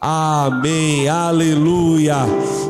Amém, aleluia,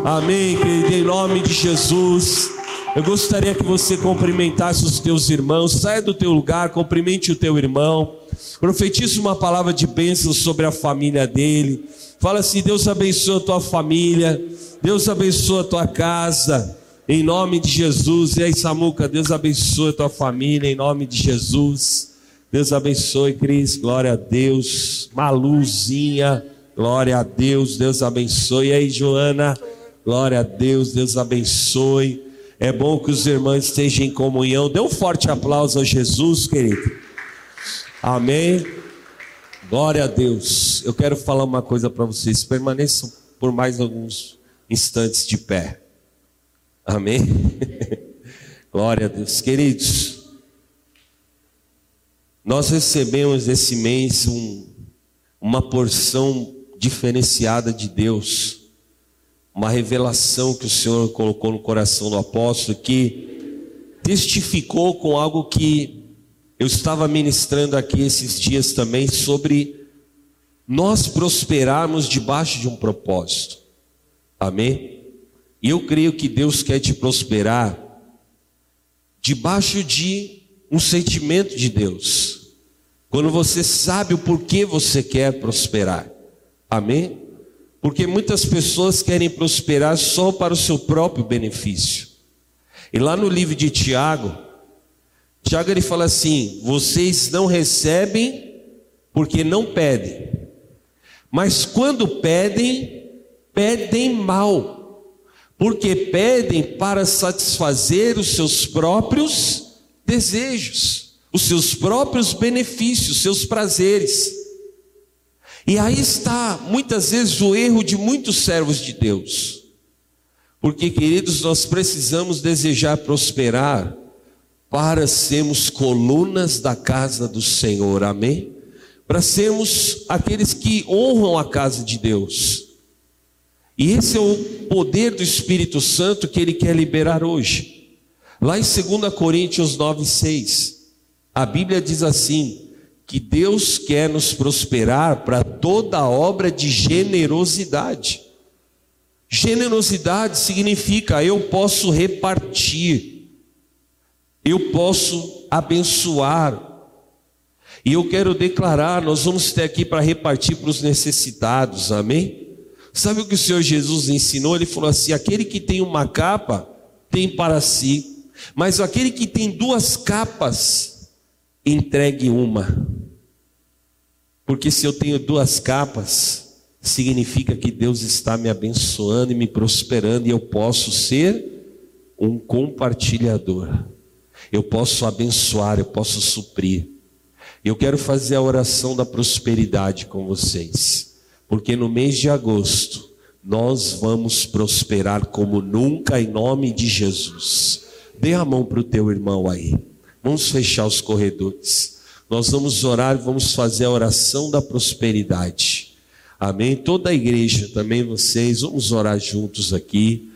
amém, querido, em nome de Jesus. Eu gostaria que você cumprimentasse os teus irmãos, saia do teu lugar, cumprimente o teu irmão, profetize uma palavra de bênção sobre a família dele. Fala assim: Deus abençoe a tua família, Deus abençoe a tua casa, em nome de Jesus. E aí, Samuca, Deus abençoe a tua família, em nome de Jesus. Deus abençoe, Cris, glória a Deus. Maluzinha, glória a Deus, Deus abençoe. E aí, Joana, glória a Deus, Deus abençoe. É bom que os irmãos estejam em comunhão. Dê um forte aplauso a Jesus, querido. Amém. Glória a Deus. Eu quero falar uma coisa para vocês. Permaneçam por mais alguns instantes de pé. Amém. Glória a Deus. Queridos, nós recebemos esse mês um, uma porção diferenciada de Deus uma revelação que o Senhor colocou no coração do apóstolo que testificou com algo que eu estava ministrando aqui esses dias também sobre nós prosperarmos debaixo de um propósito. Amém? E eu creio que Deus quer te prosperar debaixo de um sentimento de Deus. Quando você sabe o porquê você quer prosperar. Amém? Porque muitas pessoas querem prosperar só para o seu próprio benefício. E lá no livro de Tiago, Tiago ele fala assim: vocês não recebem porque não pedem. Mas quando pedem, pedem mal, porque pedem para satisfazer os seus próprios desejos, os seus próprios benefícios, seus prazeres. E aí está muitas vezes o erro de muitos servos de Deus. Porque, queridos, nós precisamos desejar prosperar para sermos colunas da casa do Senhor, amém? Para sermos aqueles que honram a casa de Deus. E esse é o poder do Espírito Santo que ele quer liberar hoje. Lá em 2 Coríntios 9, 6, a Bíblia diz assim: que Deus quer nos prosperar para toda obra de generosidade. Generosidade significa eu posso repartir, eu posso abençoar. E eu quero declarar, nós vamos ter aqui para repartir para os necessitados, amém? Sabe o que o Senhor Jesus ensinou? Ele falou assim: aquele que tem uma capa tem para si, mas aquele que tem duas capas, entregue uma. Porque se eu tenho duas capas, significa que Deus está me abençoando e me prosperando e eu posso ser um compartilhador. Eu posso abençoar, eu posso suprir. Eu quero fazer a oração da prosperidade com vocês, porque no mês de agosto nós vamos prosperar como nunca em nome de Jesus. Dê a mão para o teu irmão aí. Vamos fechar os corredores. Nós vamos orar, vamos fazer a oração da prosperidade. Amém? Toda a igreja, também vocês, vamos orar juntos aqui.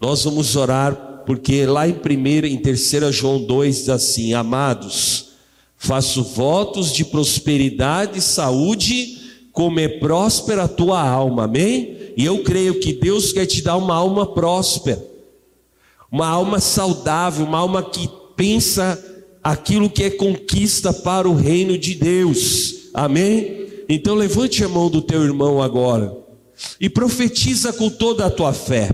Nós vamos orar porque lá em 1 em 3 João 2 diz assim: Amados, faço votos de prosperidade e saúde, como é próspera a tua alma. Amém? E eu creio que Deus quer te dar uma alma próspera, uma alma saudável, uma alma que pensa aquilo que é conquista para o reino de Deus. Amém? Então levante a mão do teu irmão agora e profetiza com toda a tua fé.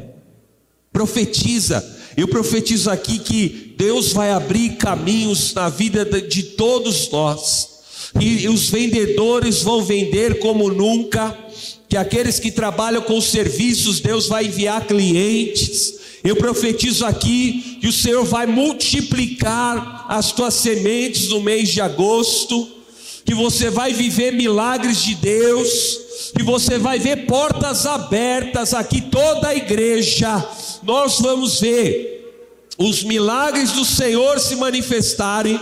Profetiza. Eu profetizo aqui que Deus vai abrir caminhos na vida de todos nós. E os vendedores vão vender como nunca, que aqueles que trabalham com serviços, Deus vai enviar clientes, eu profetizo aqui que o Senhor vai multiplicar as tuas sementes no mês de agosto, que você vai viver milagres de Deus, que você vai ver portas abertas aqui, toda a igreja. Nós vamos ver os milagres do Senhor se manifestarem,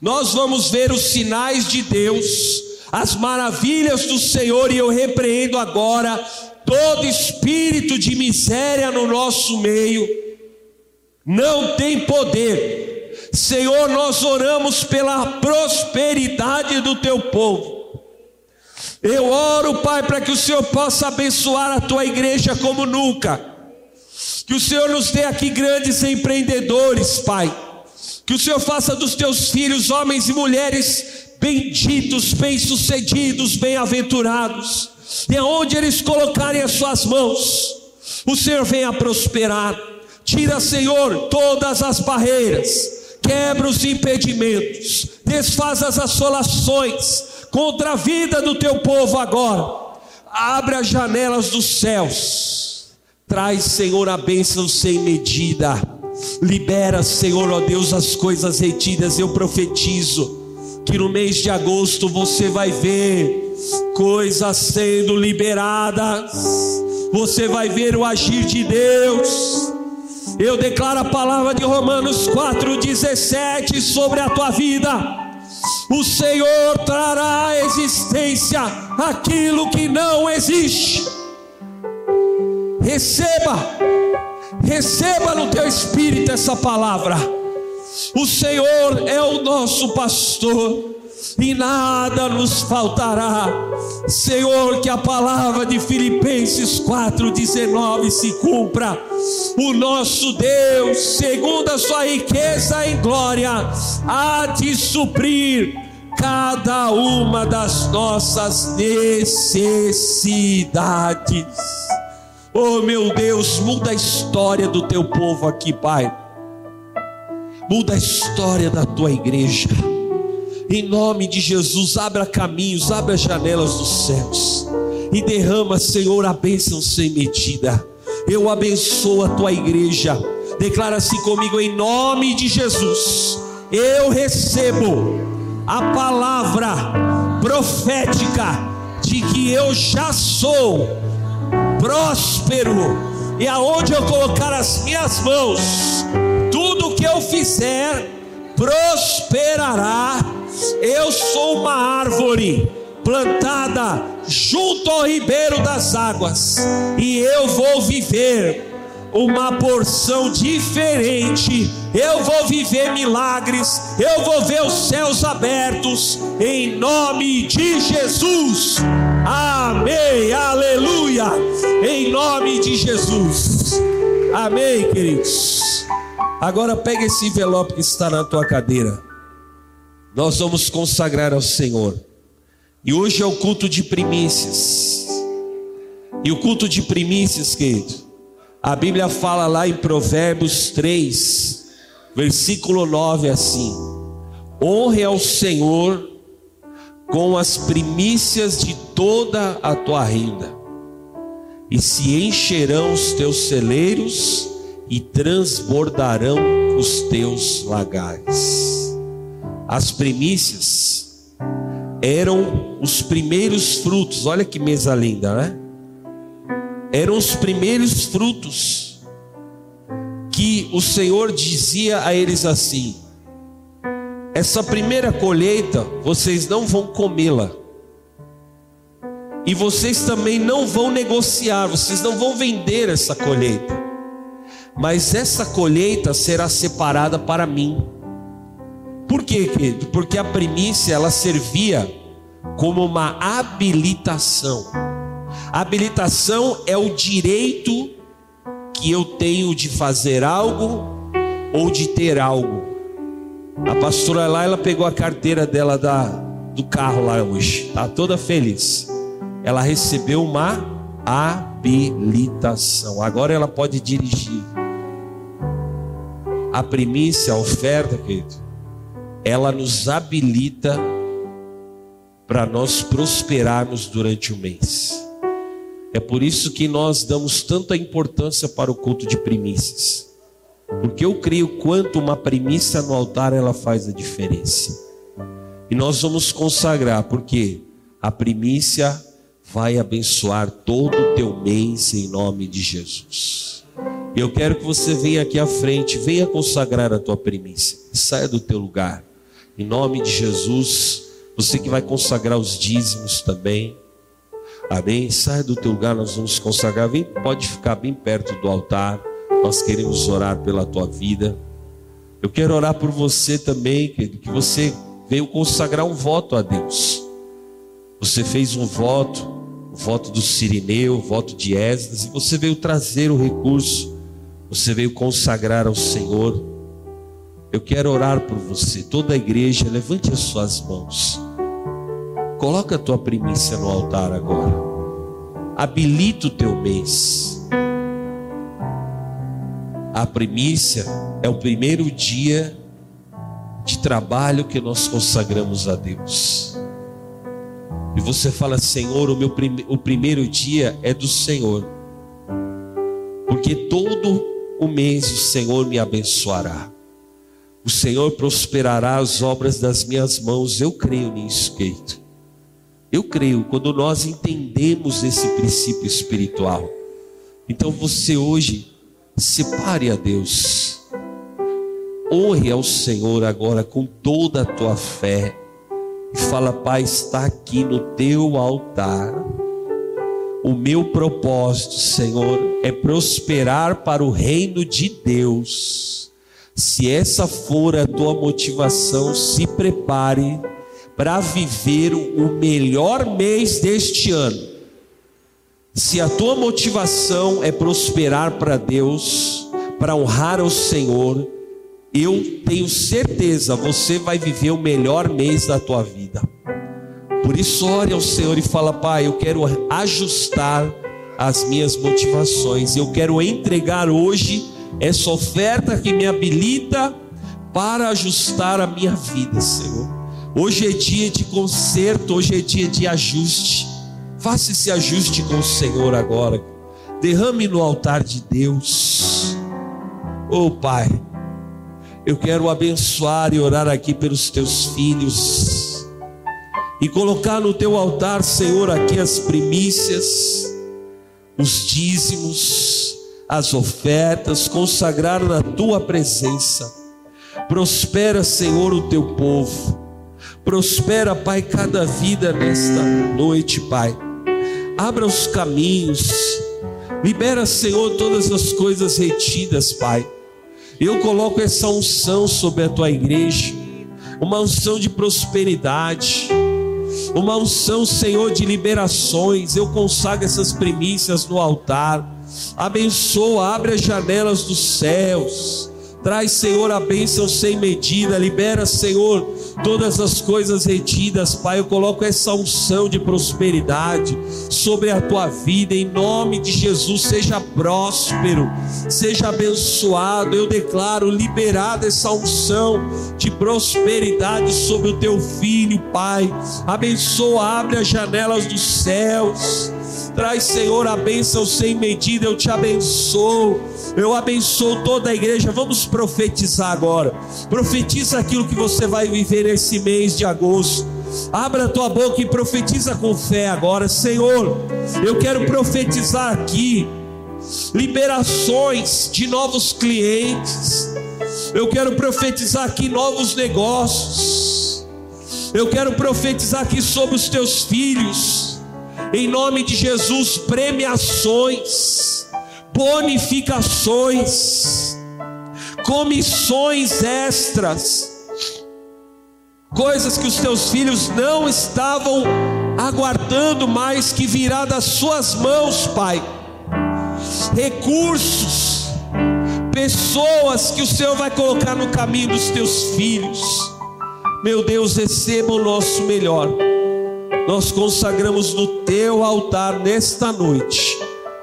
nós vamos ver os sinais de Deus, as maravilhas do Senhor, e eu repreendo agora todo espírito de miséria no nosso meio não tem poder. Senhor, nós oramos pela prosperidade do teu povo. Eu oro, Pai, para que o Senhor possa abençoar a tua igreja como nunca. Que o Senhor nos dê aqui grandes empreendedores, Pai. Que o Senhor faça dos teus filhos, homens e mulheres, benditos, bem-sucedidos, bem-aventurados. E aonde eles colocarem as suas mãos, o Senhor venha prosperar. Tira, Senhor, todas as barreiras, quebra os impedimentos, desfaz as assolações contra a vida do teu povo agora. Abre as janelas dos céus. Traz, Senhor, a bênção sem medida. Libera, Senhor, ó Deus, as coisas retidas. Eu profetizo que no mês de agosto você vai ver coisas sendo liberadas. Você vai ver o agir de Deus. Eu declaro a palavra de Romanos 4,17 sobre a tua vida o Senhor trará à existência aquilo que não existe. Receba, receba no teu espírito essa palavra. O Senhor é o nosso pastor e nada nos faltará. Senhor, que a palavra de Filipenses 4,19 se cumpra. O nosso Deus, segundo a sua riqueza em glória, há de suprir cada uma das nossas necessidades. Oh meu Deus, muda a história do teu povo aqui, Pai. Muda a história da tua igreja em nome de Jesus, abra caminhos, abra as janelas dos céus e derrama, Senhor, a bênção sem medida. Eu abençoo a tua igreja. Declara-se comigo em nome de Jesus. Eu recebo a palavra profética de que eu já sou próspero e aonde eu colocar as minhas mãos, tudo que eu fizer prosperará eu sou uma árvore plantada junto ao ribeiro das águas, e eu vou viver uma porção diferente. Eu vou viver milagres, eu vou ver os céus abertos, em nome de Jesus. Amém, aleluia, em nome de Jesus. Amém, queridos. Agora pega esse envelope que está na tua cadeira nós vamos consagrar ao Senhor. E hoje é o culto de primícias. E o culto de primícias, querido, a Bíblia fala lá em Provérbios 3, versículo 9 assim: Honre ao Senhor com as primícias de toda a tua renda, e se encherão os teus celeiros e transbordarão os teus lagares. As primícias eram os primeiros frutos. Olha que mesa linda, né? Eram os primeiros frutos que o Senhor dizia a eles assim: Essa primeira colheita vocês não vão comê-la. E vocês também não vão negociar, vocês não vão vender essa colheita. Mas essa colheita será separada para mim. Por quê, querido? Porque a primícia ela servia como uma habilitação. Habilitação é o direito que eu tenho de fazer algo ou de ter algo. A pastora lá, ela pegou a carteira dela da, do carro lá hoje, tá toda feliz. Ela recebeu uma habilitação. Agora ela pode dirigir. A primícia, a oferta, querido, ela nos habilita para nós prosperarmos durante o mês. É por isso que nós damos tanta importância para o culto de primícias. Porque eu creio quanto uma primícia no altar ela faz a diferença. E nós vamos consagrar, porque a primícia vai abençoar todo o teu mês em nome de Jesus. Eu quero que você venha aqui à frente, venha consagrar a tua primícia. Saia do teu lugar. Em nome de Jesus, você que vai consagrar os dízimos também. Amém. Sai do teu lugar, nós vamos consagrar. Vem, pode ficar bem perto do altar. Nós queremos orar pela tua vida. Eu quero orar por você também, querido, que você veio consagrar um voto a Deus. Você fez um voto, o voto do Sirineu, o voto de Esdras, e você veio trazer o recurso, você veio consagrar ao Senhor. Eu quero orar por você, toda a igreja, levante as suas mãos. Coloca a tua primícia no altar agora. Habilita o teu mês. A primícia é o primeiro dia de trabalho que nós consagramos a Deus. E você fala, Senhor, o meu prim o primeiro dia é do Senhor. Porque todo o mês o Senhor me abençoará. O Senhor prosperará as obras das minhas mãos. Eu creio nisso, querido. Eu creio quando nós entendemos esse princípio espiritual. Então você hoje separe a Deus honre ao Senhor agora com toda a tua fé. E fala, Pai, está aqui no teu altar. O meu propósito, Senhor, é prosperar para o reino de Deus. Se essa for a tua motivação, se prepare para viver o melhor mês deste ano. Se a tua motivação é prosperar para Deus, para honrar ao Senhor, eu tenho certeza, você vai viver o melhor mês da tua vida. Por isso, ore ao Senhor e fala: Pai, eu quero ajustar as minhas motivações, eu quero entregar hoje essa oferta que me habilita para ajustar a minha vida, Senhor. Hoje é dia de conserto, hoje é dia de ajuste. Faça esse ajuste com o Senhor agora. Derrame no altar de Deus. Oh, Pai eu quero abençoar e orar aqui pelos teus filhos e colocar no teu altar, Senhor, aqui as primícias, os dízimos, as ofertas, consagrar na tua presença. Prospera, Senhor, o teu povo. Prospera, Pai, cada vida nesta noite, Pai. Abra os caminhos. Libera, Senhor, todas as coisas retidas, Pai eu coloco essa unção sobre a tua igreja, uma unção de prosperidade, uma unção, Senhor, de liberações. Eu consagro essas primícias no altar. Abençoa, abre as janelas dos céus. Traz, Senhor, a bênção sem medida. Libera, Senhor, todas as coisas retidas, Pai. Eu coloco essa unção de prosperidade sobre a tua vida, em nome de Jesus. Seja próspero, seja abençoado. Eu declaro liberada essa unção de prosperidade sobre o teu filho, Pai. Abençoa, abre as janelas dos céus. Traz, Senhor, a bênção sem medida. Eu te abençoo. Eu abençoo toda a igreja. Vamos profetizar agora. Profetiza aquilo que você vai viver esse mês de agosto. Abra tua boca e profetiza com fé agora, Senhor. Eu quero profetizar aqui liberações de novos clientes. Eu quero profetizar aqui novos negócios. Eu quero profetizar aqui sobre os teus filhos. Em nome de Jesus, premiações, bonificações, comissões extras coisas que os teus filhos não estavam aguardando mais que virá das suas mãos, Pai. Recursos, pessoas que o Senhor vai colocar no caminho dos teus filhos. Meu Deus, receba o nosso melhor. Nós consagramos no teu altar nesta noite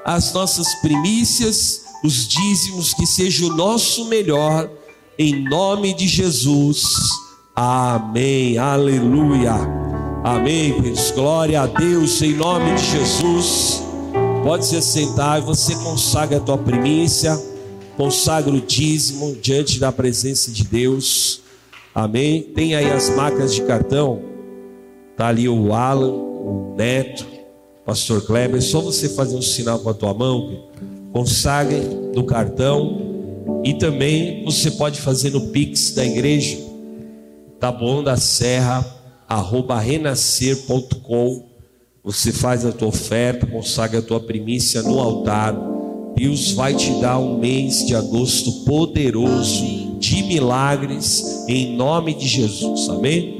as nossas primícias, os dízimos, que seja o nosso melhor, em nome de Jesus. Amém, aleluia. Amém, queridos. Glória a Deus em nome de Jesus. Pode se sentar e você consagra a tua primícia, consagra o dízimo diante da presença de Deus. Amém. Tem aí as marcas de cartão. Tá ali o Alan, o Neto, o Pastor Kleber. É só você fazer um sinal com a tua mão. Consagre no cartão. E também você pode fazer no Pix da igreja Taboão da Serra, arroba renascer.com. Você faz a tua oferta, consagra a tua primícia no altar. Deus vai te dar um mês de agosto poderoso de milagres em nome de Jesus. Amém?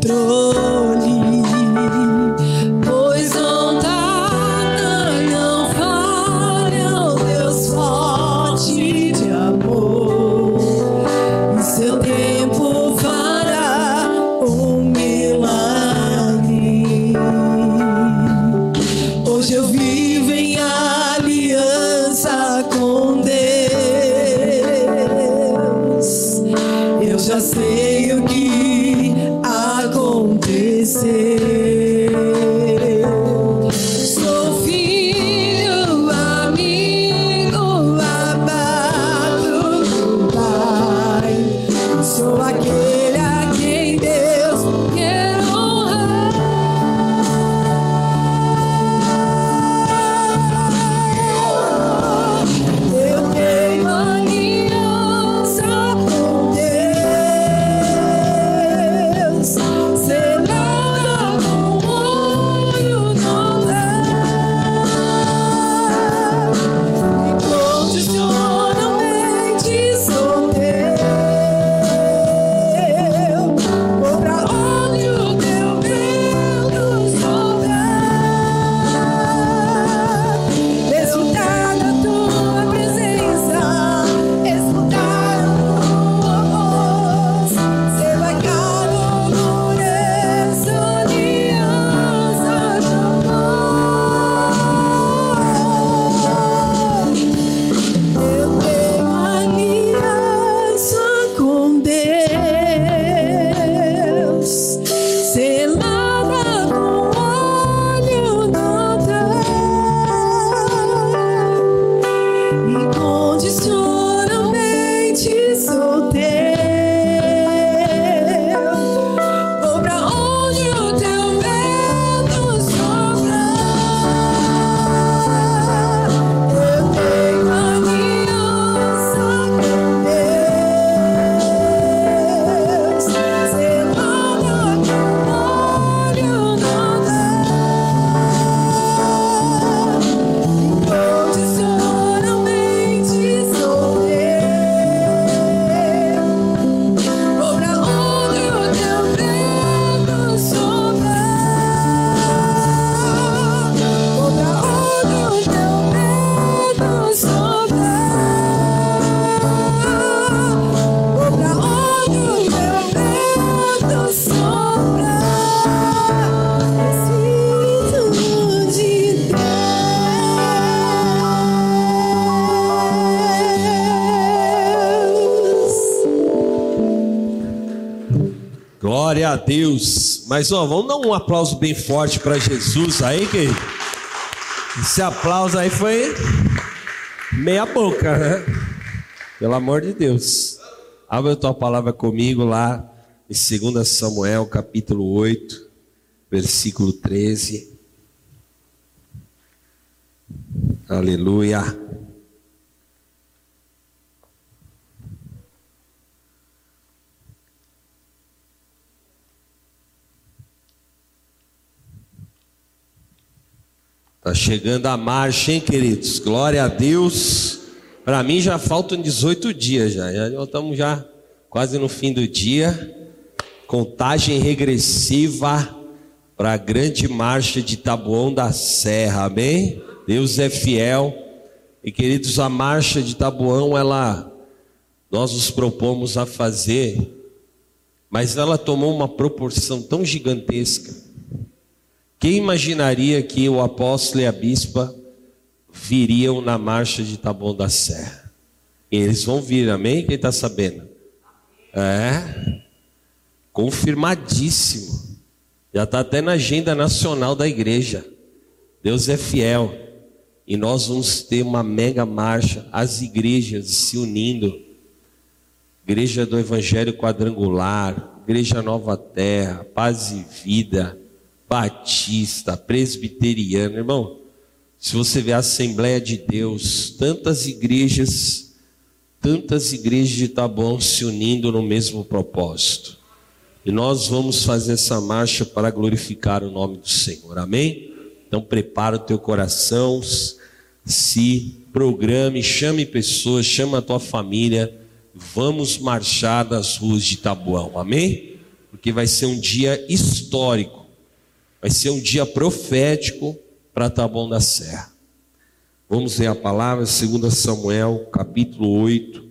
Glória a Deus. Mas ó, vamos dar um aplauso bem forte para Jesus aí, que esse aplauso aí foi meia boca, né? Pelo amor de Deus. Abra a tua palavra comigo lá em 2 Samuel, capítulo 8, versículo 13. Aleluia. Tá chegando a marcha, hein, queridos? Glória a Deus. Para mim já faltam 18 dias já. Já estamos já quase no fim do dia. Contagem regressiva para a grande marcha de Taboão da Serra. Amém? Deus é fiel. E queridos, a marcha de Taboão, ela nós nos propomos a fazer, mas ela tomou uma proporção tão gigantesca quem imaginaria que o apóstolo e a bispa viriam na marcha de Taboão da Serra? Eles vão vir, amém? Quem está sabendo? É, confirmadíssimo. Já está até na agenda nacional da igreja. Deus é fiel. E nós vamos ter uma mega marcha, as igrejas se unindo. Igreja do Evangelho Quadrangular, Igreja Nova Terra, Paz e Vida, Batista, Presbiteriana, irmão. Se você vê a Assembleia de Deus, tantas igrejas, tantas igrejas de Taboão se unindo no mesmo propósito. E nós vamos fazer essa marcha para glorificar o nome do Senhor. Amém? Então prepara o teu coração, se programe, chame pessoas, chama a tua família, vamos marchar das ruas de Tabuão, amém? Porque vai ser um dia histórico, vai ser um dia profético para Taboão da Serra. Vamos ler a palavra, 2 Samuel, capítulo 8,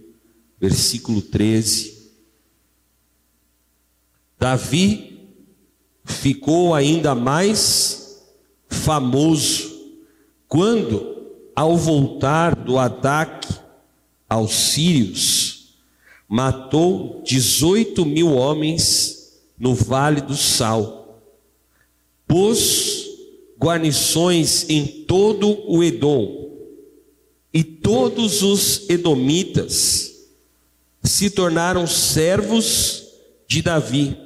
versículo 13. Davi ficou ainda mais famoso quando ao voltar do ataque aos sírios, matou 18 mil homens no Vale do Sal, pôs guarnições em todo o Edom, e todos os edomitas se tornaram servos de Davi.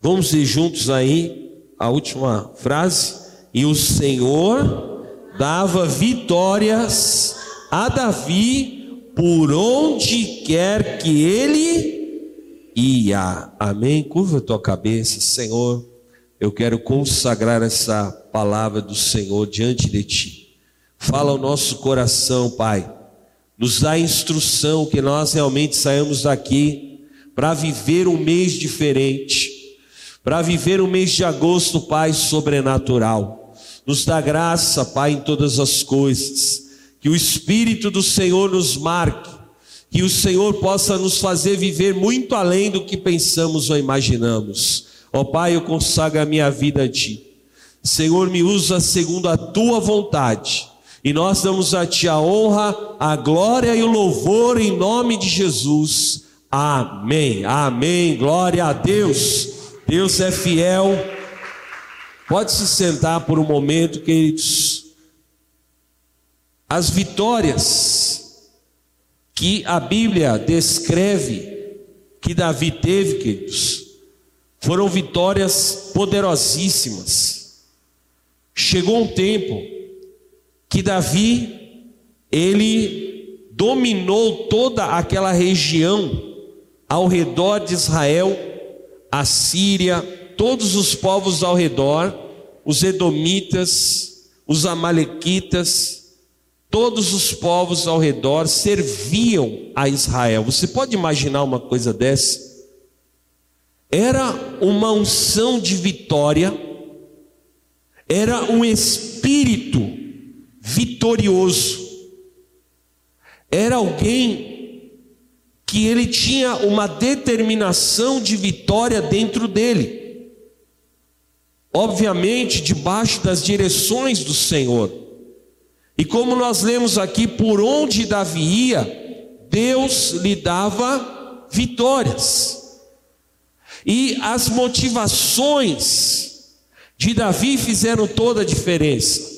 Vamos ir juntos aí a última frase. E o Senhor dava vitórias a Davi por onde quer que ele ia. Amém? Curva tua cabeça, Senhor. Eu quero consagrar essa palavra do Senhor diante de ti. Fala ao nosso coração, Pai. Nos dá instrução que nós realmente saímos daqui para viver um mês diferente, para viver um mês de agosto, Pai, sobrenatural. Nos dá graça, Pai, em todas as coisas. Que o Espírito do Senhor nos marque. Que o Senhor possa nos fazer viver muito além do que pensamos ou imaginamos. Ó oh, Pai, eu consagro a minha vida a Ti. Senhor, me usa segundo a Tua vontade. E nós damos a Ti a honra, a glória e o louvor em nome de Jesus. Amém. Amém. Glória a Deus. Deus é fiel. Pode se sentar por um momento, queridos. As vitórias que a Bíblia descreve que Davi teve, queridos, foram vitórias poderosíssimas. Chegou um tempo que Davi ele dominou toda aquela região ao redor de Israel, a Síria, todos os povos ao redor, os edomitas, os amalequitas, todos os povos ao redor serviam a Israel. Você pode imaginar uma coisa dessa? Era uma unção de vitória, era um espírito vitorioso, era alguém que ele tinha uma determinação de vitória dentro dele obviamente debaixo das direções do Senhor. E como nós lemos aqui, por onde Davi ia, Deus lhe dava vitórias. E as motivações de Davi fizeram toda a diferença.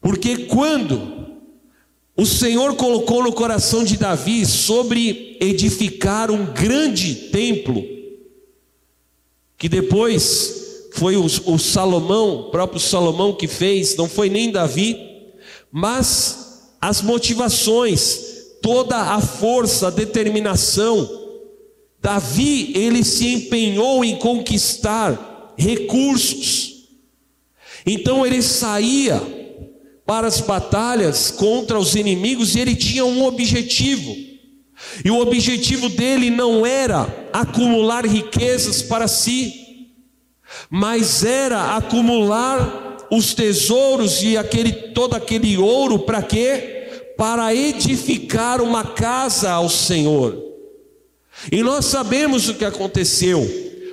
Porque quando o Senhor colocou no coração de Davi sobre edificar um grande templo, que depois foi o, o Salomão, o próprio Salomão que fez, não foi nem Davi, mas as motivações, toda a força, a determinação. Davi, ele se empenhou em conquistar recursos. Então ele saía para as batalhas contra os inimigos e ele tinha um objetivo. E o objetivo dele não era acumular riquezas para si, mas era acumular os tesouros e aquele todo aquele ouro para quê? Para edificar uma casa ao Senhor. E nós sabemos o que aconteceu.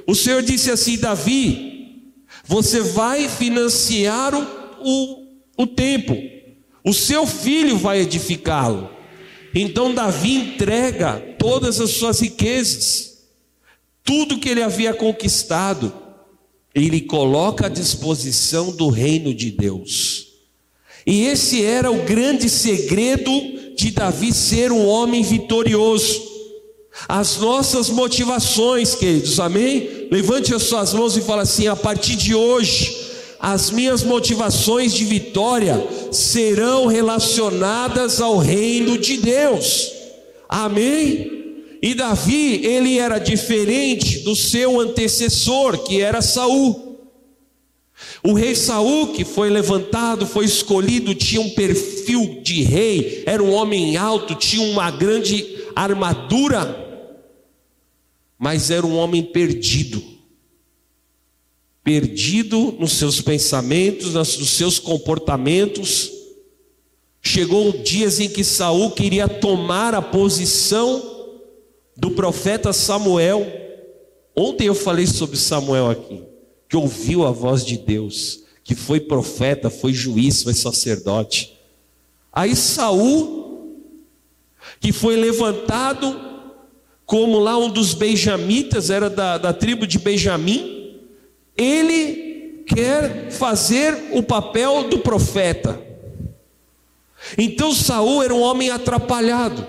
O Senhor disse assim: Davi, você vai financiar o, o, o templo, o seu filho vai edificá-lo. Então Davi entrega todas as suas riquezas, tudo que ele havia conquistado ele coloca à disposição do reino de Deus. E esse era o grande segredo de Davi ser um homem vitorioso. As nossas motivações, queridos, amém? Levante as suas mãos e fala assim: a partir de hoje, as minhas motivações de vitória serão relacionadas ao reino de Deus. Amém? E Davi, ele era diferente do seu antecessor, que era Saul. O rei Saul, que foi levantado, foi escolhido, tinha um perfil de rei, era um homem alto, tinha uma grande armadura, mas era um homem perdido. Perdido nos seus pensamentos, nos seus comportamentos. Chegou dias em que Saul queria tomar a posição do profeta Samuel. Ontem eu falei sobre Samuel aqui, que ouviu a voz de Deus, que foi profeta, foi juiz, foi sacerdote. Aí Saul, que foi levantado como lá um dos benjamitas, era da, da tribo de Benjamim, ele quer fazer o papel do profeta. Então Saul era um homem atrapalhado.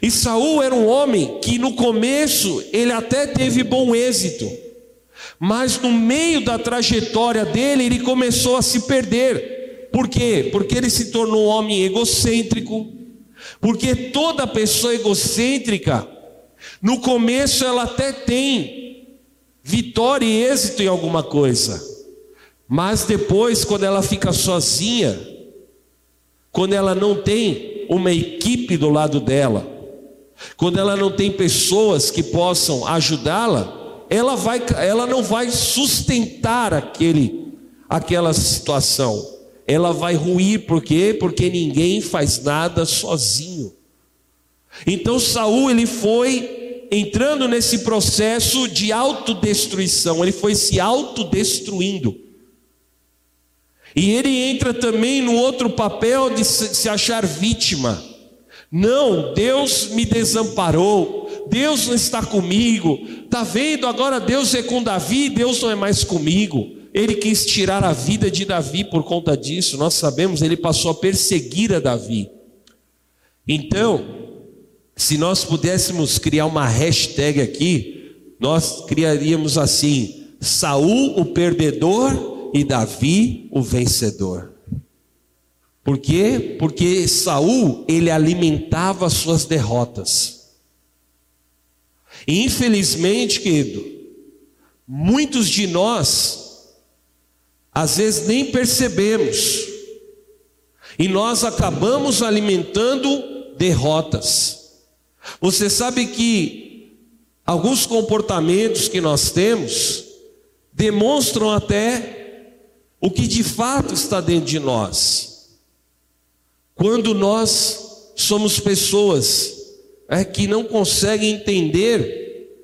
E Saul era um homem que no começo ele até teve bom êxito, mas no meio da trajetória dele ele começou a se perder. Por quê? Porque ele se tornou um homem egocêntrico. Porque toda pessoa egocêntrica, no começo ela até tem vitória e êxito em alguma coisa, mas depois, quando ela fica sozinha, quando ela não tem uma equipe do lado dela, quando ela não tem pessoas que possam ajudá-la, ela, vai, ela não vai sustentar aquele, aquela situação. Ela vai ruir, por quê? Porque ninguém faz nada sozinho. Então Saul ele foi entrando nesse processo de autodestruição, ele foi se autodestruindo. E ele entra também no outro papel de se achar vítima. Não, Deus me desamparou, Deus não está comigo. Está vendo? Agora Deus é com Davi, Deus não é mais comigo. Ele quis tirar a vida de Davi por conta disso. Nós sabemos, ele passou a perseguir a Davi. Então, se nós pudéssemos criar uma hashtag aqui, nós criaríamos assim: Saul o perdedor e Davi o vencedor. Por quê? Porque Saul, ele alimentava suas derrotas. Infelizmente, querido, muitos de nós às vezes nem percebemos. E nós acabamos alimentando derrotas. Você sabe que alguns comportamentos que nós temos demonstram até o que de fato está dentro de nós. Quando nós somos pessoas é, que não conseguem entender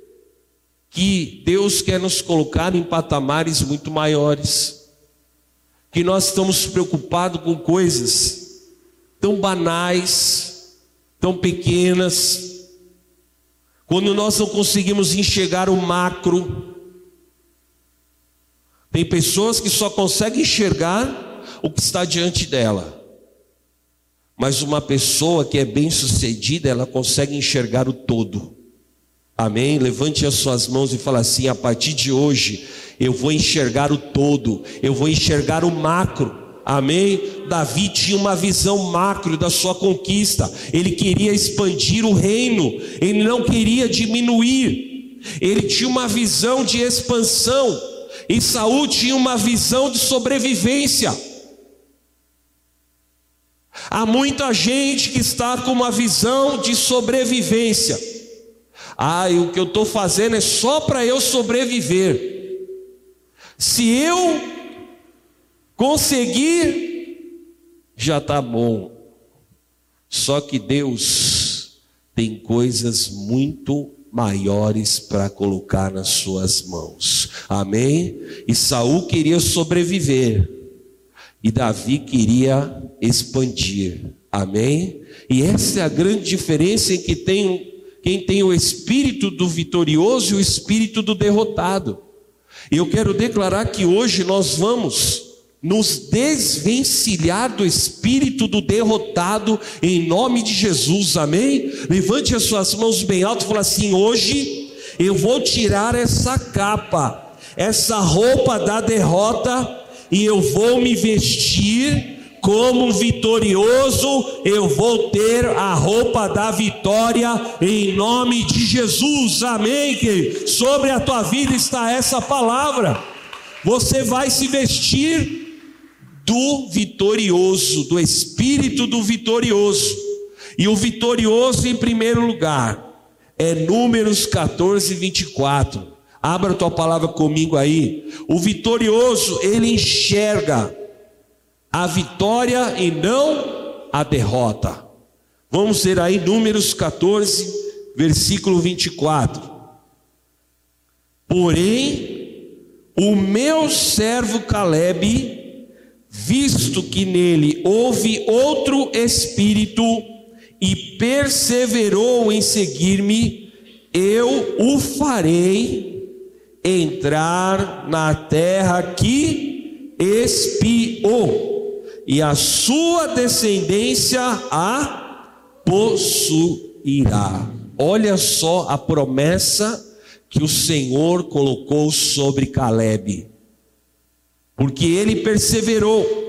que Deus quer nos colocar em patamares muito maiores, que nós estamos preocupados com coisas tão banais, tão pequenas, quando nós não conseguimos enxergar o macro. Tem pessoas que só conseguem enxergar o que está diante dela. Mas uma pessoa que é bem-sucedida, ela consegue enxergar o todo. Amém? Levante as suas mãos e fala assim: a partir de hoje, eu vou enxergar o todo, eu vou enxergar o macro. Amém? Davi tinha uma visão macro da sua conquista. Ele queria expandir o reino, ele não queria diminuir. Ele tinha uma visão de expansão. E Saul tinha uma visão de sobrevivência. Há muita gente que está com uma visão de sobrevivência. Ah, o que eu estou fazendo é só para eu sobreviver. Se eu conseguir, já está bom. Só que Deus tem coisas muito maiores para colocar nas suas mãos. Amém? E Saul queria sobreviver. E Davi queria expandir. Amém? E essa é a grande diferença em que tem quem tem o espírito do vitorioso e o espírito do derrotado. E eu quero declarar que hoje nós vamos nos desvencilhar do espírito do derrotado, em nome de Jesus, amém? Levante as suas mãos bem alto e fala assim: hoje eu vou tirar essa capa, essa roupa da derrota, e eu vou me vestir como vitorioso, eu vou ter a roupa da vitória em nome de Jesus, amém? Que sobre a tua vida está essa palavra. Você vai se vestir do vitorioso, do espírito do vitorioso. E o vitorioso, em primeiro lugar, é Números 14, 24. Abra tua palavra comigo aí. O vitorioso, ele enxerga a vitória e não a derrota. Vamos ver aí Números 14, versículo 24. Porém, o meu servo Caleb visto que nele houve outro espírito e perseverou em seguir-me, eu o farei entrar na terra que espiou, e a sua descendência a possuirá. Olha só a promessa que o Senhor colocou sobre Caleb porque ele perseverou.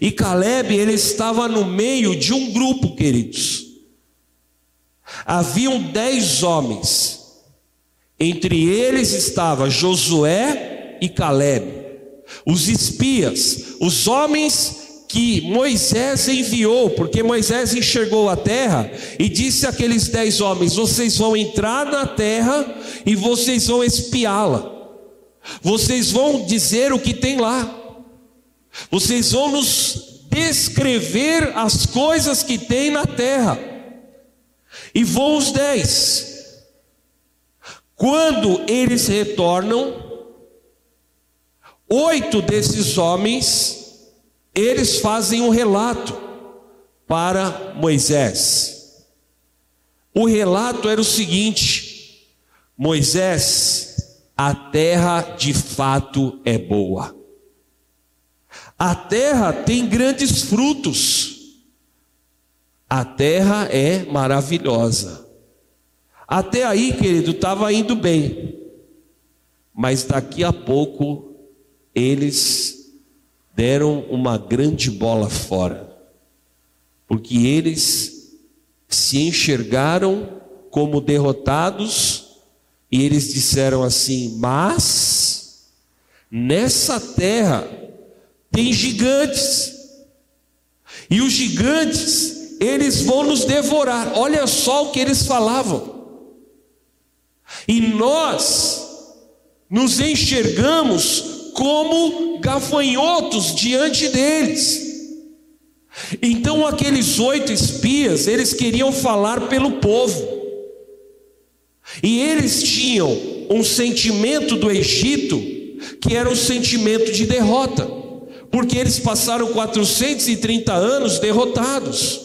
E Caleb, ele estava no meio de um grupo, queridos. Haviam dez homens, entre eles estava Josué e Caleb, os espias, os homens que Moisés enviou, porque Moisés enxergou a terra e disse àqueles dez homens: Vocês vão entrar na terra e vocês vão espiá-la. Vocês vão dizer o que tem lá. Vocês vão nos descrever as coisas que tem na terra. E vão os dez. Quando eles retornam, oito desses homens, eles fazem um relato para Moisés. O relato era o seguinte: Moisés a terra de fato é boa. A terra tem grandes frutos. A terra é maravilhosa. Até aí, querido, estava indo bem. Mas daqui a pouco eles deram uma grande bola fora. Porque eles se enxergaram como derrotados e eles disseram assim: Mas nessa terra tem gigantes, e os gigantes, eles vão nos devorar. Olha só o que eles falavam. E nós nos enxergamos como gafanhotos diante deles. Então aqueles oito espias, eles queriam falar pelo povo. E eles tinham um sentimento do Egito que era um sentimento de derrota, porque eles passaram 430 anos derrotados,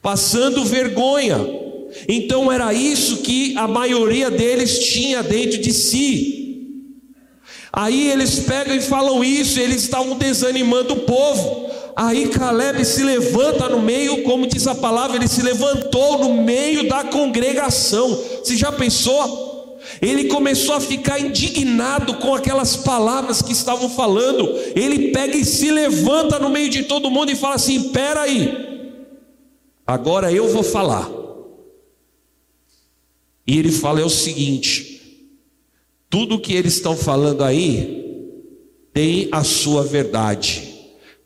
passando vergonha. Então era isso que a maioria deles tinha dentro de si. Aí eles pegam e falam isso, eles estavam desanimando o povo. Aí Caleb se levanta no meio, como diz a palavra, ele se levantou no meio da congregação. Você já pensou? Ele começou a ficar indignado com aquelas palavras que estavam falando. Ele pega e se levanta no meio de todo mundo e fala assim: Pera aí, agora eu vou falar. E ele fala: É o seguinte, tudo que eles estão falando aí tem a sua verdade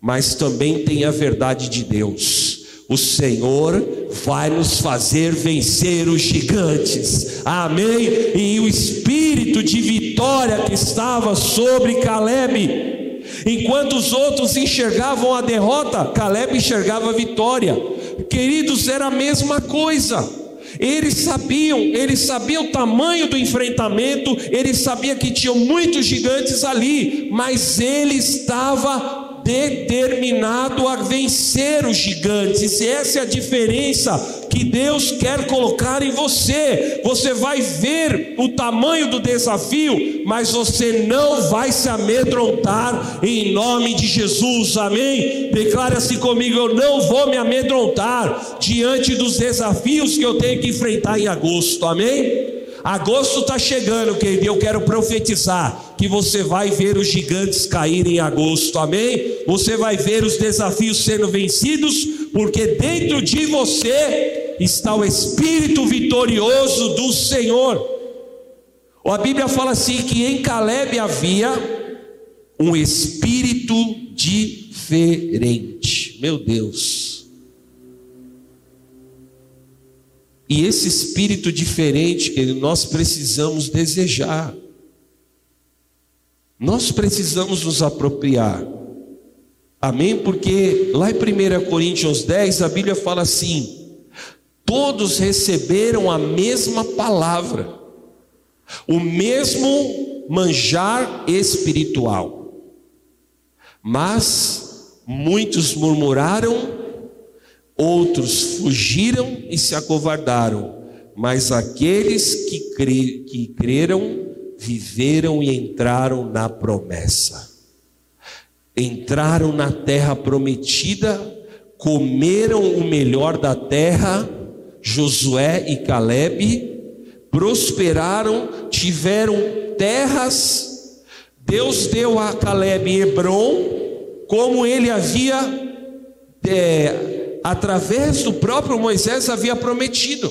mas também tem a verdade de Deus. O Senhor vai nos fazer vencer os gigantes, amém? E o espírito de vitória que estava sobre Caleb, enquanto os outros enxergavam a derrota, Caleb enxergava a vitória. Queridos, era a mesma coisa. Eles sabiam, eles sabiam o tamanho do enfrentamento, eles sabiam que tinham muitos gigantes ali, mas ele estava determinado a vencer os gigantes. E essa é a diferença que Deus quer colocar em você. Você vai ver o tamanho do desafio, mas você não vai se amedrontar em nome de Jesus, amém? Declare assim comigo: eu não vou me amedrontar diante dos desafios que eu tenho que enfrentar em agosto, amém? Agosto está chegando, querido, eu quero profetizar que você vai ver os gigantes caírem em agosto, amém? Você vai ver os desafios sendo vencidos, porque dentro de você está o Espírito vitorioso do Senhor. A Bíblia fala assim que em Caleb havia um espírito diferente. Meu Deus. E esse espírito diferente que nós precisamos desejar. Nós precisamos nos apropriar. Amém? Porque lá em 1 Coríntios 10 a Bíblia fala assim: todos receberam a mesma palavra, o mesmo manjar espiritual, mas muitos murmuraram Outros fugiram e se acovardaram, mas aqueles que, cre... que creram viveram e entraram na promessa. Entraram na terra prometida, comeram o melhor da terra, Josué e Caleb, prosperaram, tiveram terras. Deus deu a Caleb Hebron, como ele havia é, através do próprio Moisés, havia prometido.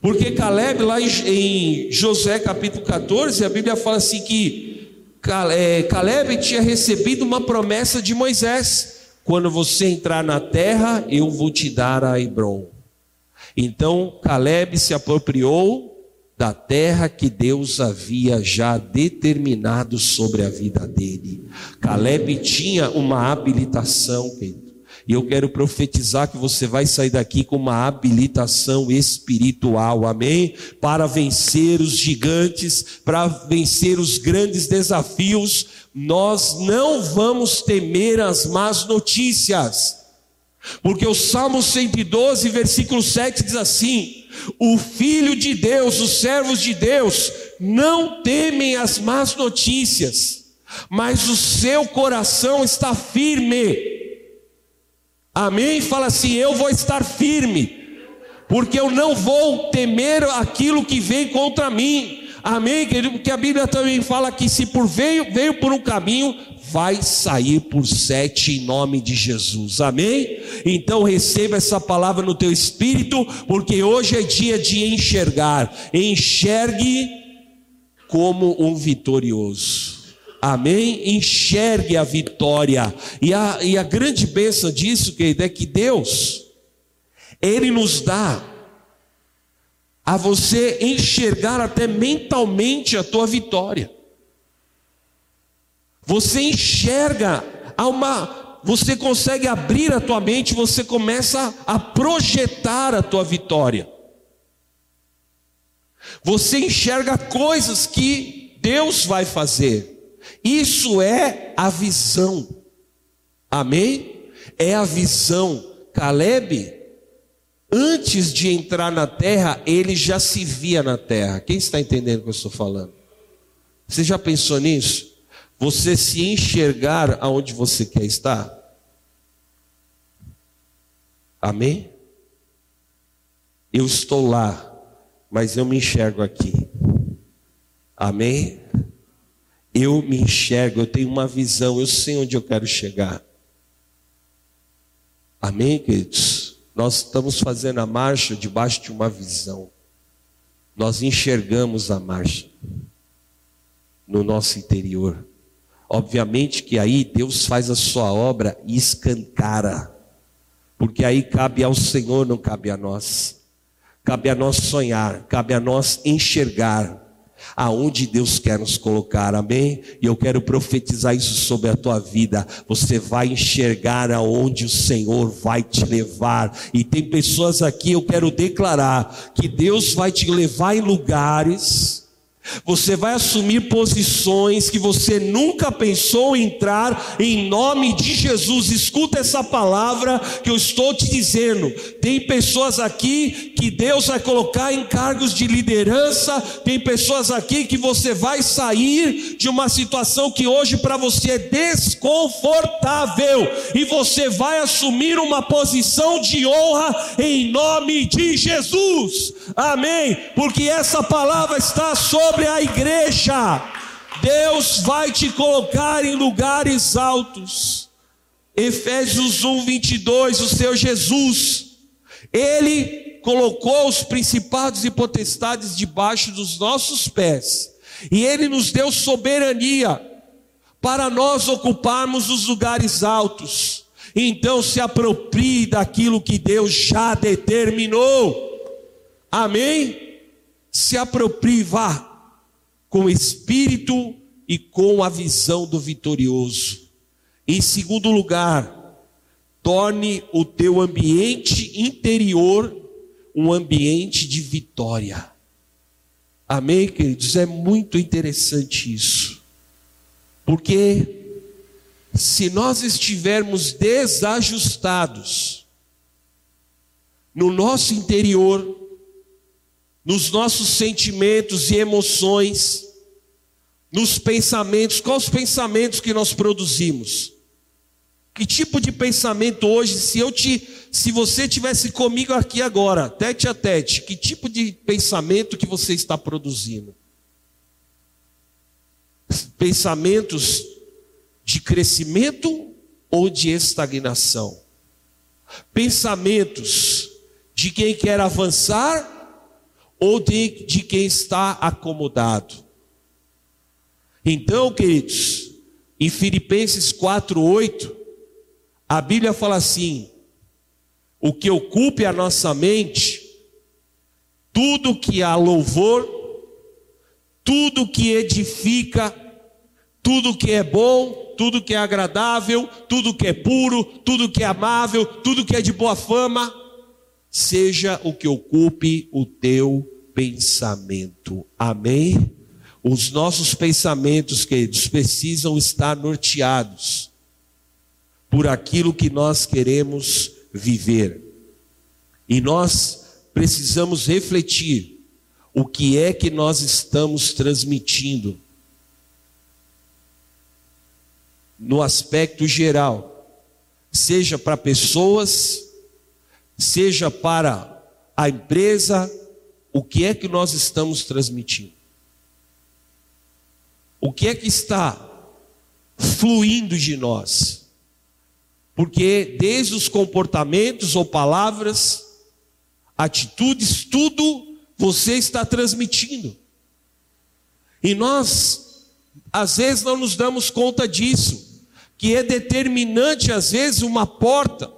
Porque Caleb, lá em José capítulo 14, a Bíblia fala assim que é, Caleb tinha recebido uma promessa de Moisés: quando você entrar na terra, eu vou te dar a Hebron. Então Caleb se apropriou da terra que Deus havia já determinado sobre a vida dele. Caleb tinha uma habilitação. E eu quero profetizar que você vai sair daqui com uma habilitação espiritual, amém? Para vencer os gigantes, para vencer os grandes desafios, nós não vamos temer as más notícias. Porque o Salmo 112, versículo 7 diz assim: O filho de Deus, os servos de Deus, não temem as más notícias, mas o seu coração está firme Amém? Fala assim: eu vou estar firme, porque eu não vou temer aquilo que vem contra mim. Amém? Porque a Bíblia também fala que se por veio, veio por um caminho, vai sair por sete em nome de Jesus. Amém? Então receba essa palavra no teu espírito, porque hoje é dia de enxergar. Enxergue como um vitorioso. Amém? Enxergue a vitória. E a, e a grande bênção disso, querido, é que Deus, Ele nos dá a você enxergar até mentalmente a tua vitória. Você enxerga a uma, você consegue abrir a tua mente, você começa a projetar a tua vitória. Você enxerga coisas que Deus vai fazer. Isso é a visão. Amém? É a visão. Caleb, antes de entrar na terra, ele já se via na terra. Quem está entendendo o que eu estou falando? Você já pensou nisso? Você se enxergar aonde você quer estar? Amém? Eu estou lá, mas eu me enxergo aqui. Amém? Eu me enxergo, eu tenho uma visão, eu sei onde eu quero chegar. Amém, queridos? Nós estamos fazendo a marcha debaixo de uma visão. Nós enxergamos a marcha no nosso interior. Obviamente que aí Deus faz a sua obra e escancara. Porque aí cabe ao Senhor, não cabe a nós. Cabe a nós sonhar, cabe a nós enxergar aonde Deus quer nos colocar, amém? E eu quero profetizar isso sobre a tua vida. Você vai enxergar aonde o Senhor vai te levar. E tem pessoas aqui, eu quero declarar que Deus vai te levar em lugares Você vai assumir posições que você nunca pensou entrar em nome de Jesus. Escuta essa palavra que eu estou te dizendo. Tem pessoas aqui que Deus vai colocar em cargos de liderança, tem pessoas aqui que você vai sair de uma situação que hoje para você é desconfortável e você vai assumir uma posição de honra em nome de Jesus. Amém. Porque essa palavra está sobre sobre a igreja. Deus vai te colocar em lugares altos. Efésios 1, 22, o Senhor Jesus, Ele colocou os principados e potestades debaixo dos nossos pés, e Ele nos deu soberania para nós ocuparmos os lugares altos. Então se aproprie daquilo que Deus já determinou. Amém? Se aproprie, vá com o espírito e com a visão do vitorioso. Em segundo lugar, torne o teu ambiente interior um ambiente de vitória. Amém, queridos? É muito interessante isso. Porque se nós estivermos desajustados no nosso interior, nos nossos sentimentos e emoções, nos pensamentos, quais os pensamentos que nós produzimos? Que tipo de pensamento hoje, se eu te, se você tivesse comigo aqui agora, tete a tete, que tipo de pensamento que você está produzindo? Pensamentos de crescimento ou de estagnação? Pensamentos de quem quer avançar ou de, de quem está acomodado. Então, queridos, em Filipenses 4:8, a Bíblia fala assim: o que ocupe a nossa mente, tudo que há louvor, tudo que edifica, tudo que é bom, tudo que é agradável, tudo que é puro, tudo que é amável, tudo que é de boa fama, seja o que ocupe o teu pensamento. Amém? Os nossos pensamentos, queridos, precisam estar norteados por aquilo que nós queremos viver. E nós precisamos refletir o que é que nós estamos transmitindo no aspecto geral, seja para pessoas, seja para a empresa, o que é que nós estamos transmitindo? O que é que está fluindo de nós? Porque desde os comportamentos ou palavras, atitudes, tudo você está transmitindo. E nós, às vezes, não nos damos conta disso, que é determinante, às vezes, uma porta,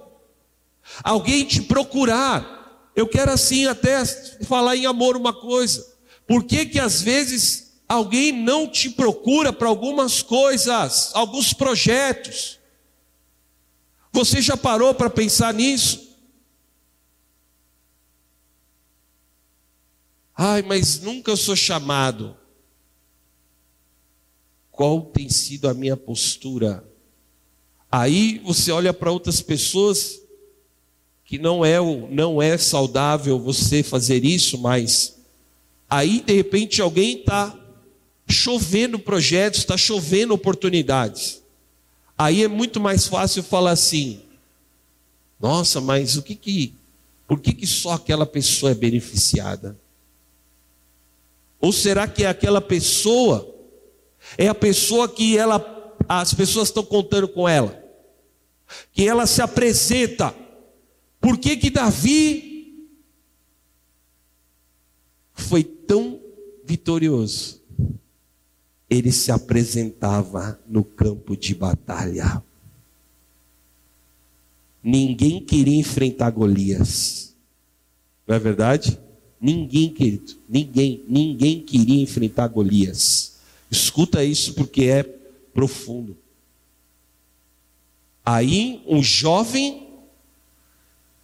alguém te procurar, eu quero assim até falar em amor uma coisa. Por que que às vezes alguém não te procura para algumas coisas, alguns projetos? Você já parou para pensar nisso? Ai, mas nunca eu sou chamado. Qual tem sido a minha postura? Aí você olha para outras pessoas que não é, não é saudável você fazer isso, mas aí de repente alguém está chovendo projetos, está chovendo oportunidades. Aí é muito mais fácil falar assim: nossa, mas o que que, por que que só aquela pessoa é beneficiada? Ou será que aquela pessoa é a pessoa que ela, as pessoas estão contando com ela, que ela se apresenta por que que Davi foi tão vitorioso? Ele se apresentava no campo de batalha. Ninguém queria enfrentar Golias. Não é verdade? Ninguém, querido, ninguém, ninguém queria enfrentar Golias. Escuta isso porque é profundo. Aí um jovem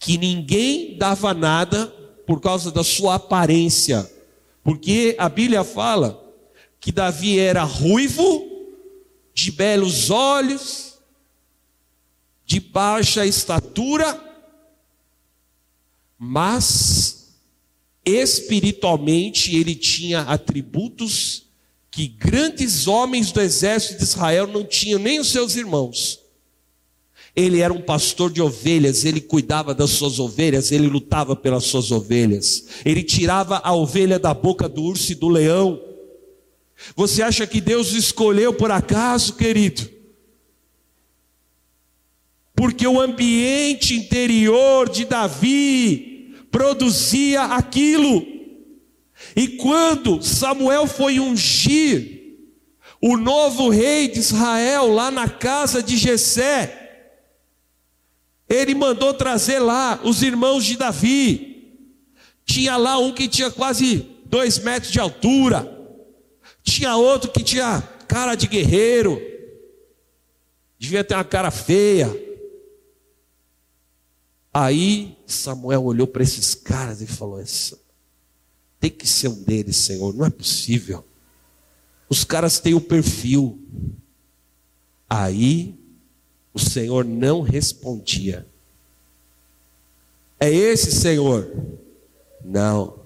que ninguém dava nada por causa da sua aparência. Porque a Bíblia fala que Davi era ruivo, de belos olhos, de baixa estatura, mas espiritualmente ele tinha atributos que grandes homens do exército de Israel não tinham, nem os seus irmãos. Ele era um pastor de ovelhas, ele cuidava das suas ovelhas, ele lutava pelas suas ovelhas, ele tirava a ovelha da boca do urso e do leão. Você acha que Deus escolheu por acaso, querido? Porque o ambiente interior de Davi produzia aquilo. E quando Samuel foi ungir o novo rei de Israel lá na casa de Jessé, ele mandou trazer lá os irmãos de Davi. Tinha lá um que tinha quase dois metros de altura, tinha outro que tinha cara de guerreiro, devia ter uma cara feia. Aí Samuel olhou para esses caras e falou: tem que ser um deles, Senhor, não é possível. Os caras têm o perfil. Aí o Senhor não respondia. É esse, Senhor? Não.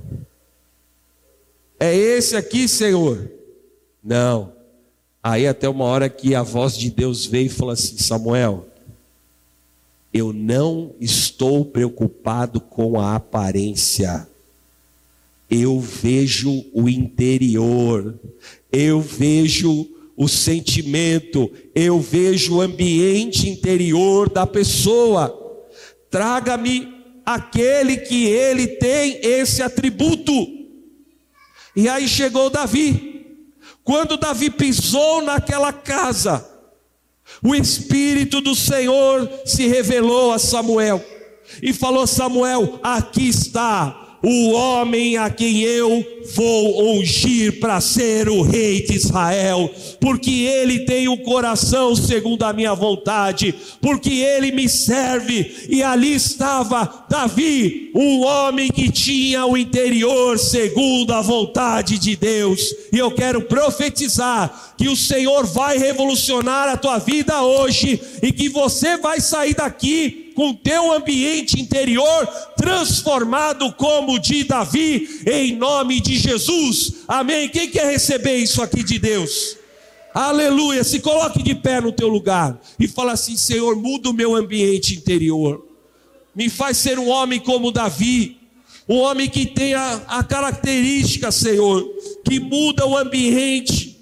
É esse aqui, Senhor? Não. Aí até uma hora que a voz de Deus veio e falou assim: Samuel, eu não estou preocupado com a aparência eu vejo o interior, eu vejo o sentimento, eu vejo o ambiente interior da pessoa. Traga-me aquele que ele tem esse atributo. E aí chegou Davi. Quando Davi pisou naquela casa, o Espírito do Senhor se revelou a Samuel e falou: Samuel, aqui está o homem a quem eu vou ungir para ser o rei de Israel, porque ele tem o coração segundo a minha vontade, porque ele me serve. E ali estava Davi, um homem que tinha o interior segundo a vontade de Deus. E eu quero profetizar que o Senhor vai revolucionar a tua vida hoje e que você vai sair daqui com teu ambiente interior transformado como o de Davi, em nome de Jesus. Amém. Quem quer receber isso aqui de Deus? Aleluia. Se coloque de pé no teu lugar e fala assim: Senhor, muda o meu ambiente interior. Me faz ser um homem como Davi, um homem que tenha a característica, Senhor, que muda o ambiente,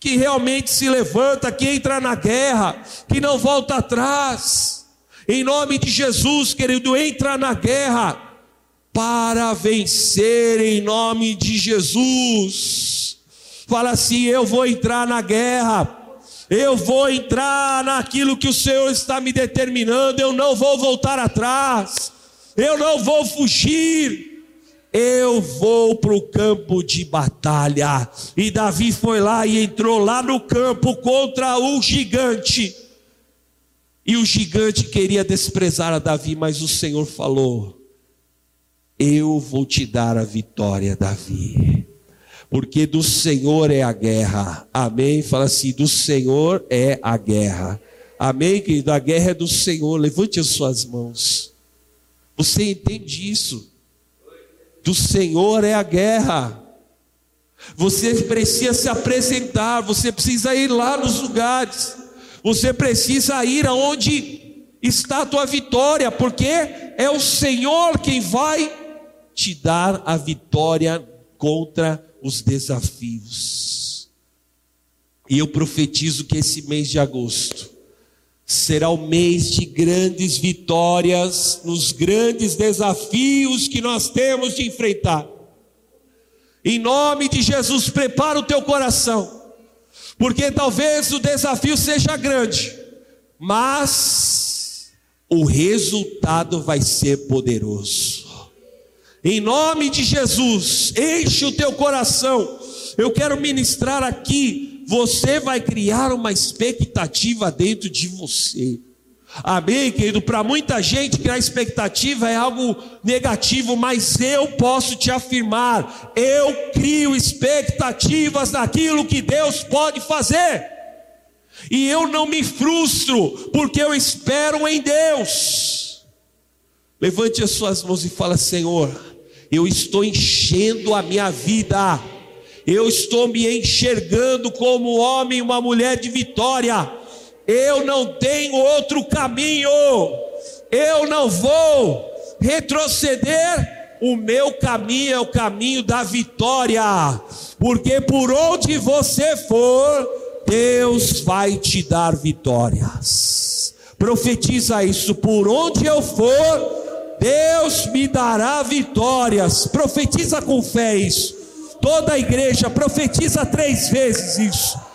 que realmente se levanta, que entra na guerra, que não volta atrás em nome de Jesus, querido, entra na guerra para vencer em nome de Jesus. Fala assim: eu vou entrar na guerra. Eu vou entrar naquilo que o Senhor está me determinando, eu não vou voltar atrás, eu não vou fugir, eu vou para o campo de batalha. E Davi foi lá e entrou lá no campo contra o gigante. E o gigante queria desprezar a Davi, mas o Senhor falou: Eu vou te dar a vitória, Davi. Porque do Senhor é a guerra. Amém? Fala assim: do Senhor é a guerra. Amém, querido? A guerra é do Senhor. Levante as suas mãos. Você entende isso? Do Senhor é a guerra. Você precisa se apresentar, você precisa ir lá nos lugares. Você precisa ir aonde está a tua vitória, porque é o Senhor quem vai te dar a vitória contra os desafios. E eu profetizo que esse mês de agosto será o mês de grandes vitórias nos grandes desafios que nós temos de enfrentar. Em nome de Jesus, prepara o teu coração porque talvez o desafio seja grande, mas o resultado vai ser poderoso. Em nome de Jesus, enche o teu coração. Eu quero ministrar aqui. Você vai criar uma expectativa dentro de você. Amém, querido? Para muita gente a expectativa é algo negativo, mas eu posso te afirmar, eu crio expectativas naquilo que Deus pode fazer. E eu não me frustro, porque eu espero em Deus. Levante as suas mãos e fala: Senhor, eu estou enchendo a minha vida, eu estou me enxergando como homem, uma mulher de vitória eu não tenho outro caminho, eu não vou retroceder, o meu caminho é o caminho da vitória, porque por onde você for, Deus vai te dar vitórias. Profetiza isso, por onde eu for, Deus me dará vitórias. Profetiza com fé isso. Toda a igreja profetiza três vezes isso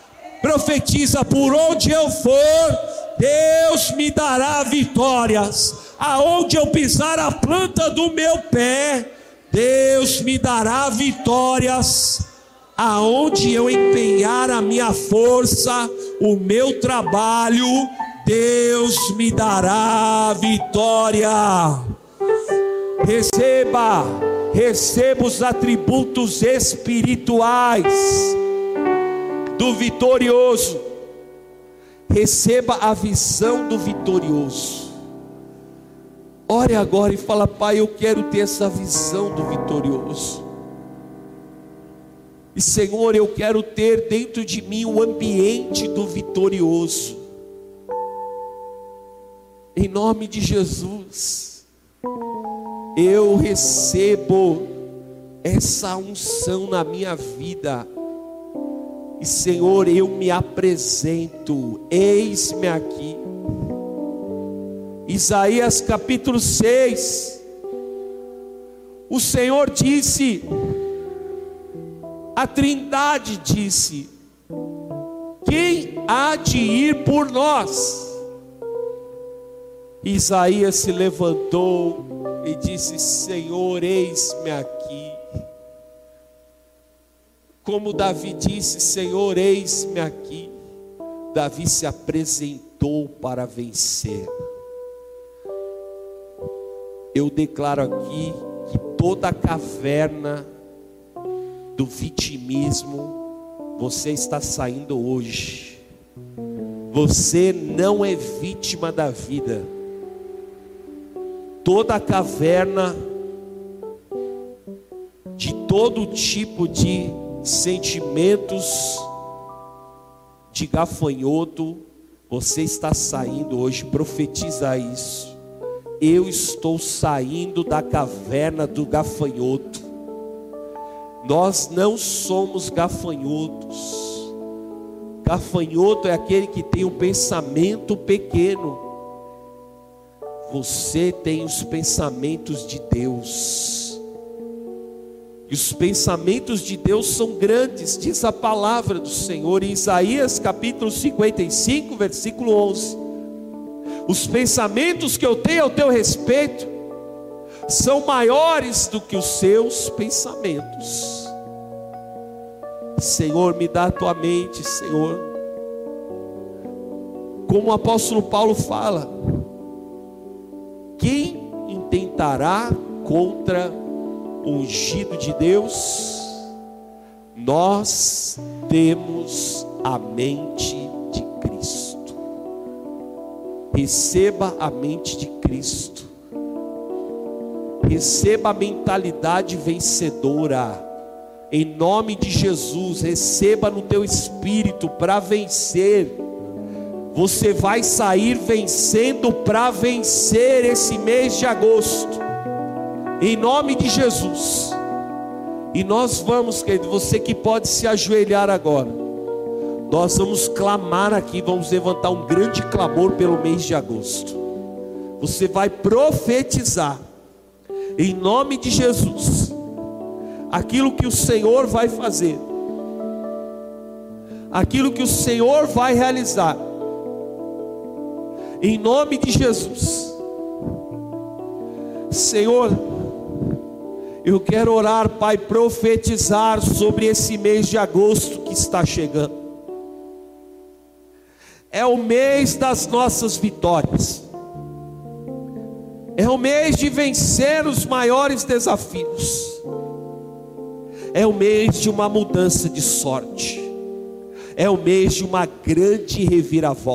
profetiza: por onde eu for, Deus me dará vitórias. Aonde eu pisar a planta do meu pé, Deus me dará vitórias. Aonde eu empenhar a minha força, o meu trabalho, Deus me dará vitória. Receba, receba os atributos espirituais do vitorioso. Receba a visão do vitorioso. Ore agora e fala, Pai, eu quero ter essa visão do vitorioso. E Senhor, eu quero ter dentro de mim o ambiente do vitorioso. Em nome de Jesus, eu recebo essa unção na minha vida e Senhor, eu me apresento, eis-me aqui. Isaías capítulo 6. O Senhor disse, a Trindade disse: Quem há de ir por nós? Isaías se levantou e disse: Senhor, eis-me aqui. Como Davi disse: Senhor, eis-me aqui. Davi se apresentou para vencer. Eu declaro aqui que toda a caverna do vitimismo, você está saindo hoje. Você não é vítima da vida. Toda a caverna de todo tipo de sentimentos de gafanhoto, você está saindo hoje, profetiza isso. Eu estou saindo da caverna do gafanhoto. Nós não somos gafanhotos. Gafanhoto é aquele que tem um pensamento pequeno. Você tem os pensamentos de Deus. E os pensamentos de Deus são grandes, diz a palavra do Senhor em Isaías capítulo 55, versículo 11. Os pensamentos que eu tenho ao teu respeito são maiores do que os seus pensamentos. Senhor, me dá a tua mente, Senhor. Como o apóstolo Paulo fala, quem intentará contra ungido de Deus, nós temos a mente de Cristo. Receba a mente de Cristo. Receba a mentalidade vencedora. Em nome de Jesus, receba no teu espírito para vencer. Você vai sair vencendo para vencer esse mês de agosto em nome de Jesus. E nós vamos, querido, você que pode se ajoelhar agora. Nós vamos clamar aqui, vamos levantar um grande clamor pelo mês de agosto. Você vai profetizar, em nome de Jesus, aquilo que o Senhor vai fazer, aquilo que o Senhor vai realizar, em nome de Jesus. Senhor, eu quero orar, Pai, profetizar sobre esse mês de agosto que está chegando. É o mês das nossas vitórias. o mês de vencer os maiores desafios, é o mês de uma mudança de sorte, é o mês de uma grande reviravolta.